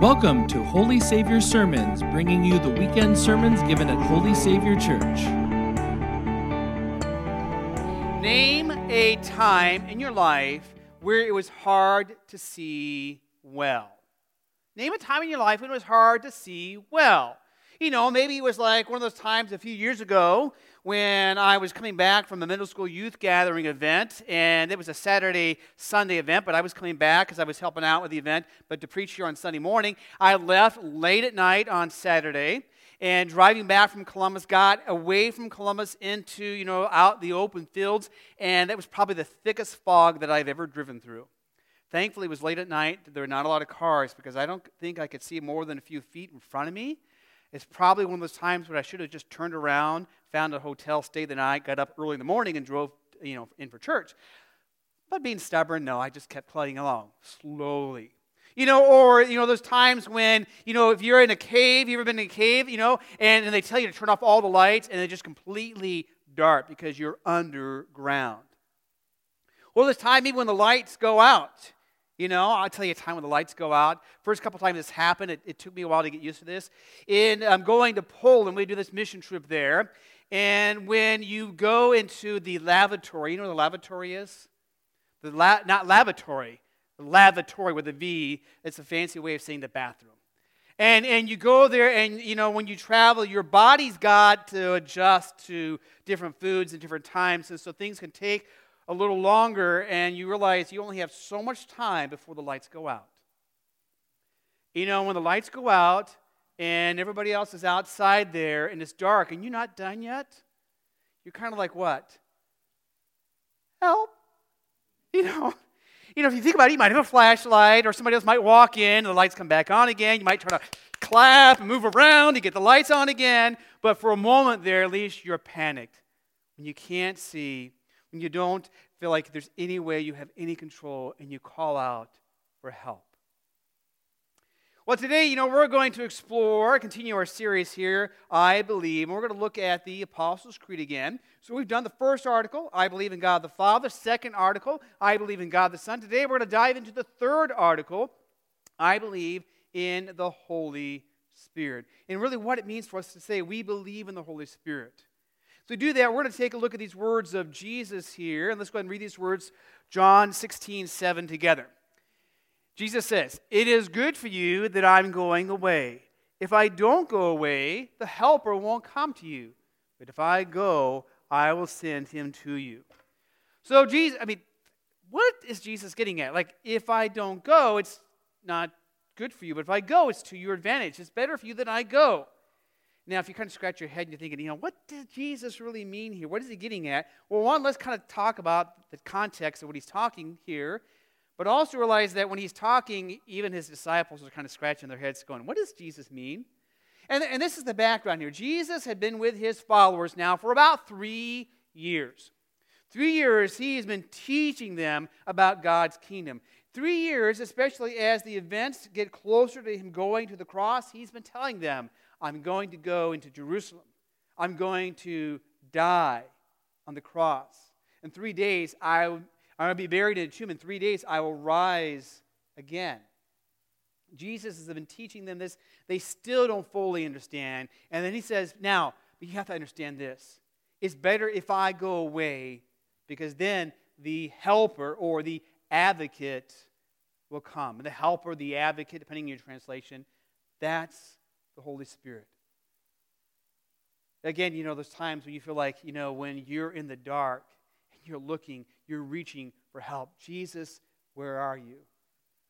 Welcome to Holy Savior Sermons, bringing you the weekend sermons given at Holy Savior Church. Name a time in your life where it was hard to see well. Name a time in your life when it was hard to see well. You know, maybe it was like one of those times a few years ago when I was coming back from a middle school youth gathering event, and it was a Saturday, Sunday event, but I was coming back because I was helping out with the event, but to preach here on Sunday morning. I left late at night on Saturday, and driving back from Columbus, got away from Columbus into, you know, out the open fields, and that was probably the thickest fog that I've ever driven through. Thankfully, it was late at night. There were not a lot of cars because I don't think I could see more than a few feet in front of me. It's probably one of those times when I should have just turned around, found a hotel, stayed the night, got up early in the morning, and drove, you know, in for church. But being stubborn, no, I just kept plodding along slowly. You know, or, you know, those times when, you know, if you're in a cave, you ever been in a cave, you know, and, and they tell you to turn off all the lights and they're just completely dark because you're underground. Or this time, even when the lights go out, you know, I'll tell you a time when the lights go out. First couple times this happened, it, it took me a while to get used to this. In um, going to Poland, we do this mission trip there. And when you go into the lavatory, you know what the lavatory is? The la- not lavatory, the lavatory with a V. It's a fancy way of saying the bathroom. And, and you go there, and you know, when you travel, your body's got to adjust to different foods and different times. And so things can take a little longer and you realize you only have so much time before the lights go out. You know, when the lights go out and everybody else is outside there and it's dark and you're not done yet, you're kind of like, what? Help. You know, you know, if you think about it, you might have a flashlight or somebody else might walk in and the lights come back on again. You might try to clap and move around to get the lights on again. But for a moment there, at least you're panicked when you can't see when you don't feel like there's any way you have any control and you call out for help. Well, today, you know, we're going to explore, continue our series here, I believe, and we're going to look at the Apostles' Creed again. So we've done the first article, I believe in God the Father, second article, I believe in God the Son. Today, we're going to dive into the third article, I believe in the Holy Spirit. And really, what it means for us to say we believe in the Holy Spirit. So to do that, we're going to take a look at these words of Jesus here. And let's go ahead and read these words, John 16, 7 together. Jesus says, It is good for you that I'm going away. If I don't go away, the Helper won't come to you. But if I go, I will send him to you. So, Jesus, I mean, what is Jesus getting at? Like, if I don't go, it's not good for you. But if I go, it's to your advantage. It's better for you that I go. Now, if you kind of scratch your head and you're thinking, you know, what does Jesus really mean here? What is he getting at? Well, one, let's kind of talk about the context of what he's talking here, but also realize that when he's talking, even his disciples are kind of scratching their heads, going, what does Jesus mean? And, and this is the background here. Jesus had been with his followers now for about three years. Three years, he has been teaching them about God's kingdom. Three years, especially as the events get closer to him going to the cross, he's been telling them I'm going to go into Jerusalem. I'm going to die on the cross. In three days, I, I'm going to be buried in a tomb. In three days, I will rise again. Jesus has been teaching them this. They still don't fully understand. And then he says, Now, you have to understand this. It's better if I go away because then the helper or the advocate will come. The helper, the advocate, depending on your translation, that's the Holy Spirit. Again, you know, those times when you feel like, you know, when you're in the dark and you're looking, you're reaching for help. Jesus, where are you?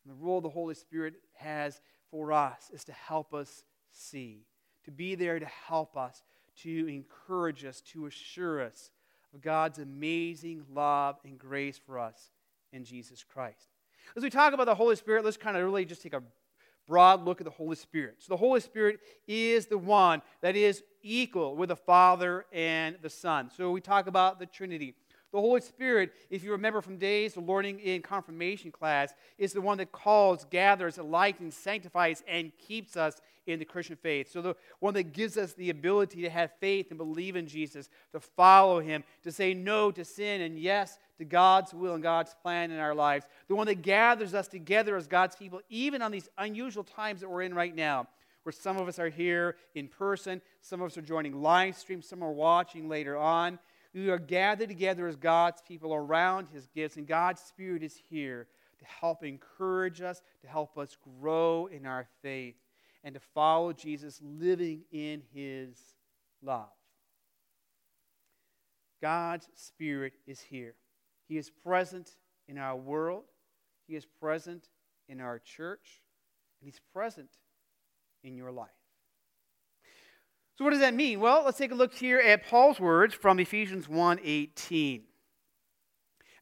And the role the Holy Spirit has for us is to help us see, to be there to help us, to encourage us, to assure us of God's amazing love and grace for us in Jesus Christ. As we talk about the Holy Spirit, let's kind of really just take a broad look at the Holy Spirit. So the Holy Spirit is the one that is equal with the Father and the Son. So we talk about the Trinity. The Holy Spirit, if you remember from days of learning in confirmation class, is the one that calls, gathers, enlightens, sanctifies, and keeps us in the Christian faith. So the one that gives us the ability to have faith and believe in Jesus, to follow him, to say no to sin and yes to God's will and God's plan in our lives. The one that gathers us together as God's people, even on these unusual times that we're in right now where some of us are here in person, some of us are joining live stream, some are watching later on. We are gathered together as God's people around His gifts, and God's Spirit is here to help encourage us, to help us grow in our faith, and to follow Jesus living in His love. God's Spirit is here. He is present in our world, He is present in our church, and He's present in your life. So what does that mean? Well, let's take a look here at Paul's words from Ephesians 1:18.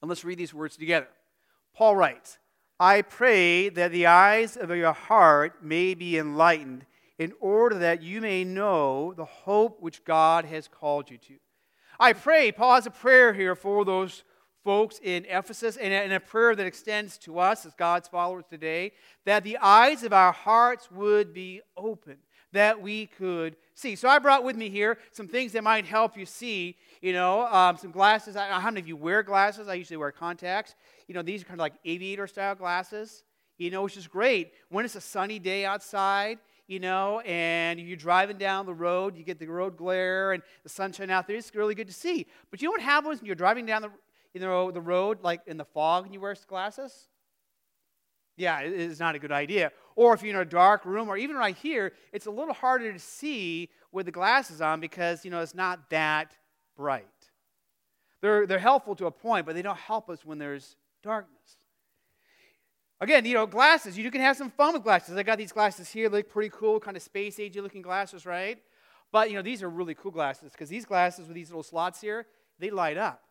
And let's read these words together. Paul writes, "I pray that the eyes of your heart may be enlightened in order that you may know the hope which God has called you to." I pray, Paul has a prayer here for those folks in Ephesus and a prayer that extends to us as God's followers today that the eyes of our hearts would be open, that we could see. So I brought with me here some things that might help you see. You know, um, some glasses. I, how many of you wear glasses? I usually wear contacts. You know, these are kind of like aviator style glasses, you know, which is great when it's a sunny day outside you know, and you're driving down the road, you get the road glare and the sunshine out there. It's really good to see. But you know what happens when you're driving down the, you know, the road, like in the fog, and you wear glasses? Yeah, it is not a good idea. Or if you're in a dark room, or even right here, it's a little harder to see with the glasses on because, you know, it's not that bright. They're, they're helpful to a point, but they don't help us when there's darkness. Again, you know, glasses, you can have some fun with glasses. I got these glasses here, they look pretty cool, kind of space agey looking glasses, right? But, you know, these are really cool glasses because these glasses with these little slots here, they light up.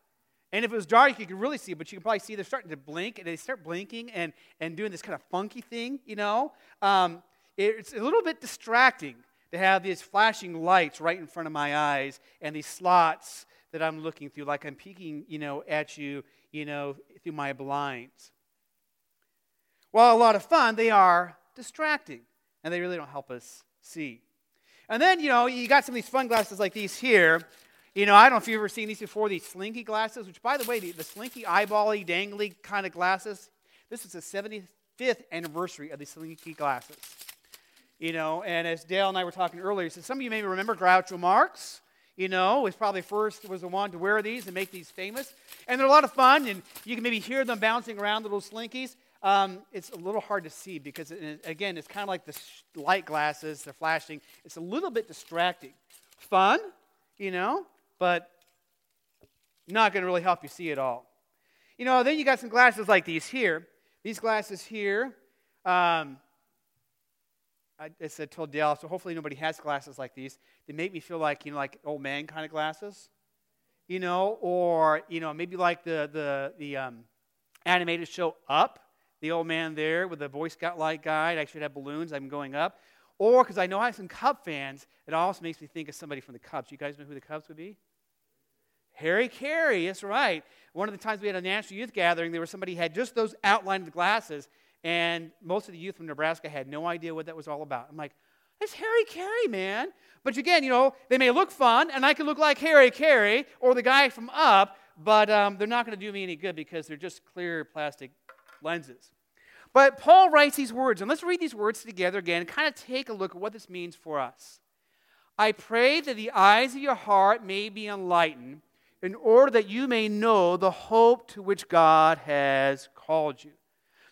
And if it was dark, you could really see, but you can probably see they're starting to blink, and they start blinking and, and doing this kind of funky thing, you know? Um, it's a little bit distracting to have these flashing lights right in front of my eyes and these slots that I'm looking through, like I'm peeking, you know, at you, you know, through my blinds. While a lot of fun, they are distracting, and they really don't help us see. And then, you know, you got some of these fun glasses like these here you know, I don't know if you've ever seen these before, these slinky glasses, which, by the way, the, the slinky, eyebally, dangly kind of glasses, this is the 75th anniversary of the slinky glasses. You know, and as Dale and I were talking earlier, so some of you maybe remember Groucho Marx. You know, was probably first was the one to wear these and make these famous, and they're a lot of fun. And you can maybe hear them bouncing around the little slinkies. Um, it's a little hard to see because, it, again, it's kind of like the light glasses. They're flashing. It's a little bit distracting. Fun, you know, but not going to really help you see it all. You know, then you got some glasses like these here. These glasses here. Um, I, I said, told Dale, so hopefully nobody has glasses like these. They make me feel like, you know, like old man kind of glasses. You know, or, you know, maybe like the, the, the um, animated show Up, the old man there with the Boy Scout light guide. I should have balloons. I'm going up. Or because I know I have some Cub fans, it also makes me think of somebody from the Cubs. You guys know who the Cubs would be? Harry Caray, that's right. One of the times we had a national youth gathering, there was somebody who had just those outlined glasses, and most of the youth from Nebraska had no idea what that was all about. I'm like, it's Harry Caray, man. But again, you know, they may look fun, and I can look like Harry Caray or the guy from Up, but um, they're not going to do me any good because they're just clear plastic lenses. But Paul writes these words, and let's read these words together again and kind of take a look at what this means for us. I pray that the eyes of your heart may be enlightened in order that you may know the hope to which God has called you.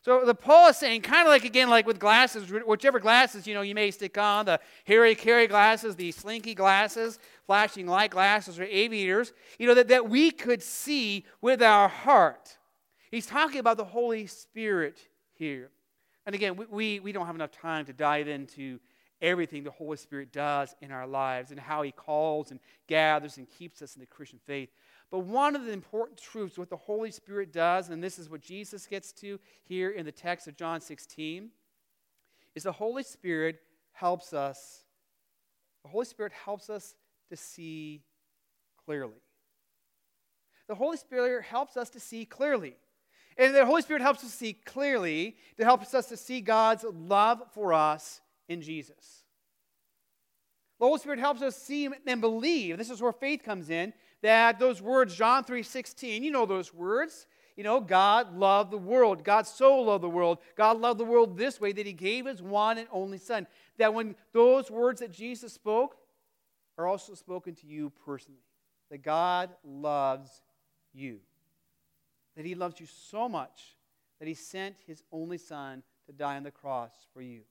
So the Paul is saying, kind of like again, like with glasses, whichever glasses you know you may stick on, the Harry Caray glasses, the slinky glasses, flashing light glasses, or aviators, you know, that, that we could see with our heart. He's talking about the Holy Spirit here. And again, we, we, we don't have enough time to dive into everything the Holy Spirit does in our lives and how He calls and gathers and keeps us in the Christian faith. But one of the important truths, what the Holy Spirit does, and this is what Jesus gets to here in the text of John 16, is the Holy Spirit helps us. The Holy Spirit helps us to see clearly. The Holy Spirit helps us to see clearly. And the Holy Spirit helps us see clearly to help us to see God's love for us in Jesus. The Holy Spirit helps us see and believe. This is where faith comes in. That those words, John 3:16, you know those words. You know, God loved the world. God so loved the world. God loved the world this way that he gave his one and only Son. That when those words that Jesus spoke are also spoken to you personally, that God loves you. That he loves you so much that he sent his only Son to die on the cross for you.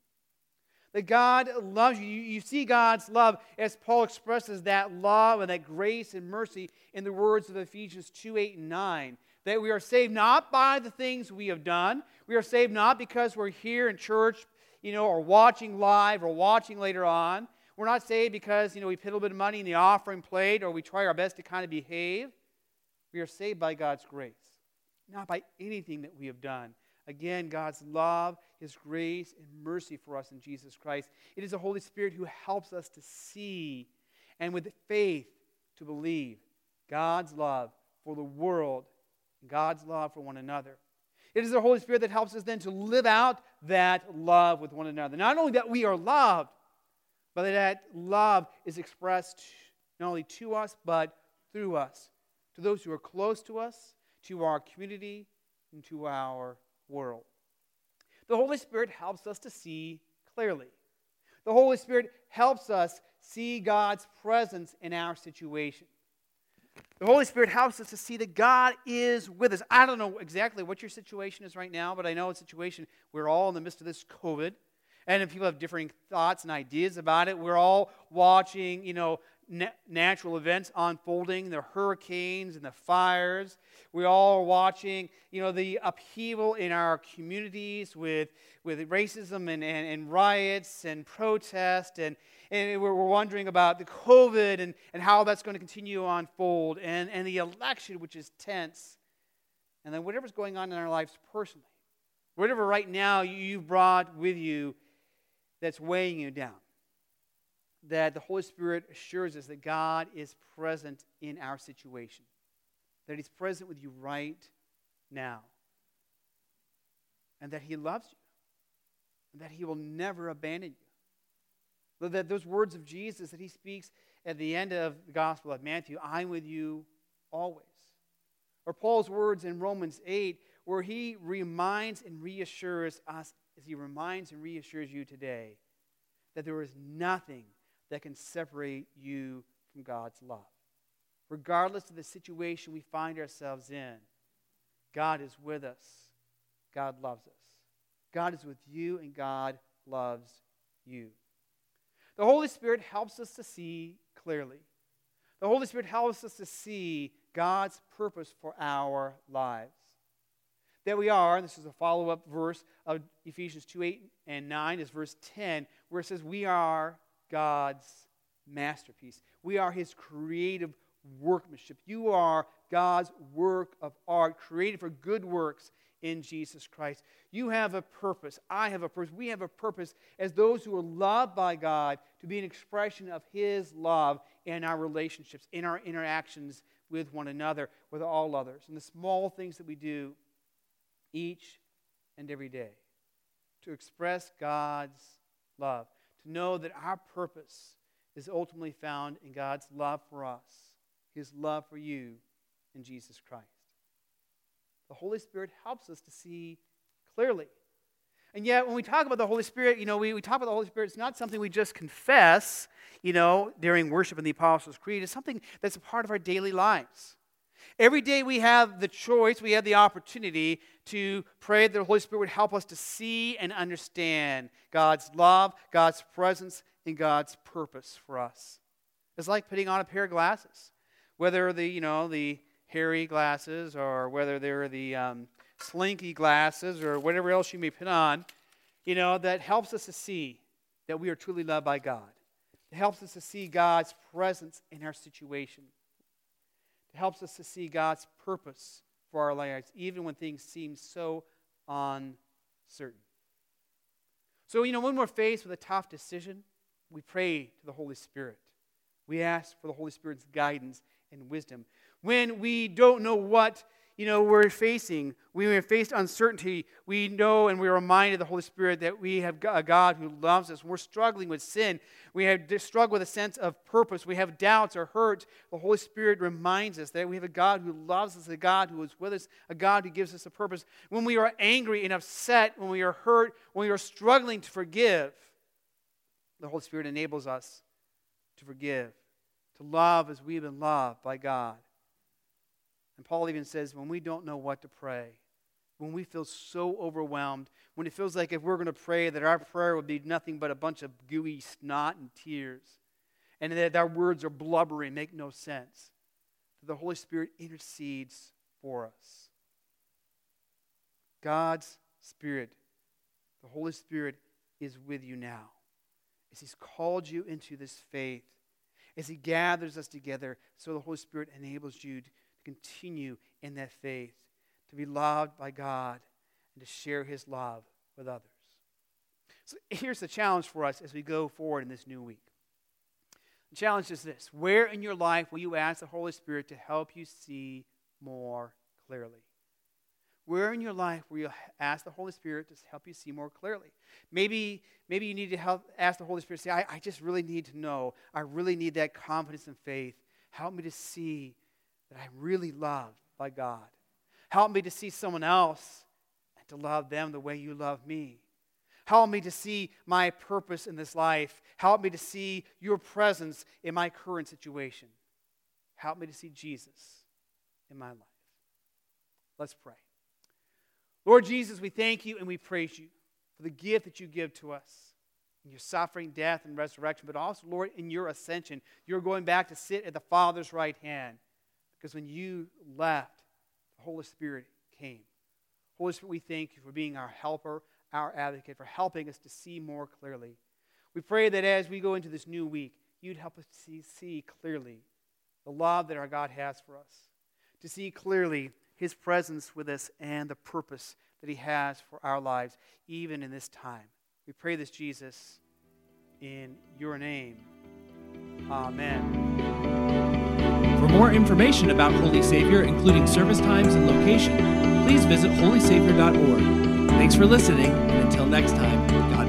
That God loves you. You see God's love as Paul expresses that love and that grace and mercy in the words of Ephesians 2 8 and 9 that we are saved not by the things we have done. We are saved not because we're here in church, you know, or watching live or watching later on. We're not saved because, you know, we put a little bit of money in the offering plate or we try our best to kind of behave. We are saved by God's grace, not by anything that we have done. Again, God's love, His grace, and mercy for us in Jesus Christ. It is the Holy Spirit who helps us to see and with faith to believe God's love for the world God's love for one another. It is the Holy Spirit that helps us then to live out that love with one another. Not only that we are loved, but that love is expressed not only to us, but through us, to those who are close to us, to our community, and to our world. The Holy Spirit helps us to see clearly. The Holy Spirit helps us see God's presence in our situation. The Holy Spirit helps us to see that God is with us. I don't know exactly what your situation is right now, but I know a situation we're all in the midst of this COVID. And if people have differing thoughts and ideas about it, we're all watching, you know, natural events unfolding, the hurricanes and the fires. We all are watching, you know, the upheaval in our communities with, with racism and, and, and riots and protest and, and we're wondering about the COVID and, and how that's going to continue to unfold, and, and the election, which is tense, and then whatever's going on in our lives personally. Whatever right now you've brought with you that's weighing you down. That the Holy Spirit assures us that God is present in our situation, that He's present with you right now, and that He loves you, and that He will never abandon you. That those words of Jesus that he speaks at the end of the Gospel of Matthew, I'm with you always. Or Paul's words in Romans 8, where he reminds and reassures us, as he reminds and reassures you today, that there is nothing that can separate you from God's love. Regardless of the situation we find ourselves in, God is with us. God loves us. God is with you, and God loves you. The Holy Spirit helps us to see clearly. The Holy Spirit helps us to see God's purpose for our lives. That we are, this is a follow up verse of Ephesians 2 8 and 9, is verse 10, where it says, We are God's masterpiece. We are His creative workmanship. You are God's work of art, created for good works in Jesus Christ. You have a purpose. I have a purpose. We have a purpose as those who are loved by God to be an expression of His love in our relationships, in our interactions with one another, with all others, and the small things that we do each and every day to express God's love, to know that our purpose is ultimately found in God's love for us, His love for you in Jesus Christ. The Holy Spirit helps us to see clearly. And yet, when we talk about the Holy Spirit, you know, we, we talk about the Holy Spirit, it's not something we just confess, you know, during worship in the Apostles' Creed. It's something that's a part of our daily lives. Every day we have the choice, we have the opportunity to pray that the Holy Spirit would help us to see and understand God's love, God's presence, and God's purpose for us. It's like putting on a pair of glasses. Whether the, you know, the hairy glasses or whether they're the um, slinky glasses or whatever else you may put on, you know, that helps us to see that we are truly loved by God. It helps us to see God's presence in our situation. It helps us to see God's purpose for our lives, even when things seem so uncertain. So, you know, when we're faced with a tough decision, we pray to the Holy Spirit. We ask for the Holy Spirit's guidance and wisdom. when we don't know what you know we're facing we're faced uncertainty. We know and we're reminded of the holy spirit that we have a god who loves us. We're struggling with sin. We have struggled with a sense of purpose. We have doubts or hurt. The holy spirit reminds us that we have a god who loves us a god who is with us a god who gives us a purpose. When we are angry and upset when we are hurt when we are struggling to forgive the holy spirit enables us to forgive to love as we've been loved by god and Paul even says, when we don't know what to pray, when we feel so overwhelmed, when it feels like if we're going to pray, that our prayer would be nothing but a bunch of gooey snot and tears, and that our words are blubbery, make no sense, that the Holy Spirit intercedes for us. God's Spirit, the Holy Spirit, is with you now as He's called you into this faith, as He gathers us together, so the Holy Spirit enables you to continue in that faith, to be loved by God, and to share his love with others. So here's the challenge for us as we go forward in this new week. The challenge is this Where in your life will you ask the Holy Spirit to help you see more clearly? Where in your life will you ask the Holy Spirit to help you see more clearly? Maybe, maybe you need to help ask the Holy Spirit, say, I, I just really need to know. I really need that confidence and faith. Help me to see that I'm really loved by God. Help me to see someone else and to love them the way you love me. Help me to see my purpose in this life. Help me to see your presence in my current situation. Help me to see Jesus in my life. Let's pray. Lord Jesus, we thank you and we praise you for the gift that you give to us in your suffering, death, and resurrection, but also, Lord, in your ascension. You're going back to sit at the Father's right hand. Because when you left, the Holy Spirit came. Holy Spirit, we thank you for being our helper, our advocate, for helping us to see more clearly. We pray that as we go into this new week, you'd help us to see, see clearly the love that our God has for us, to see clearly his presence with us and the purpose that he has for our lives, even in this time. We pray this, Jesus, in your name. Amen. For more information about Holy Savior, including service times and location, please visit holysavior.org. Thanks for listening, and until next time, God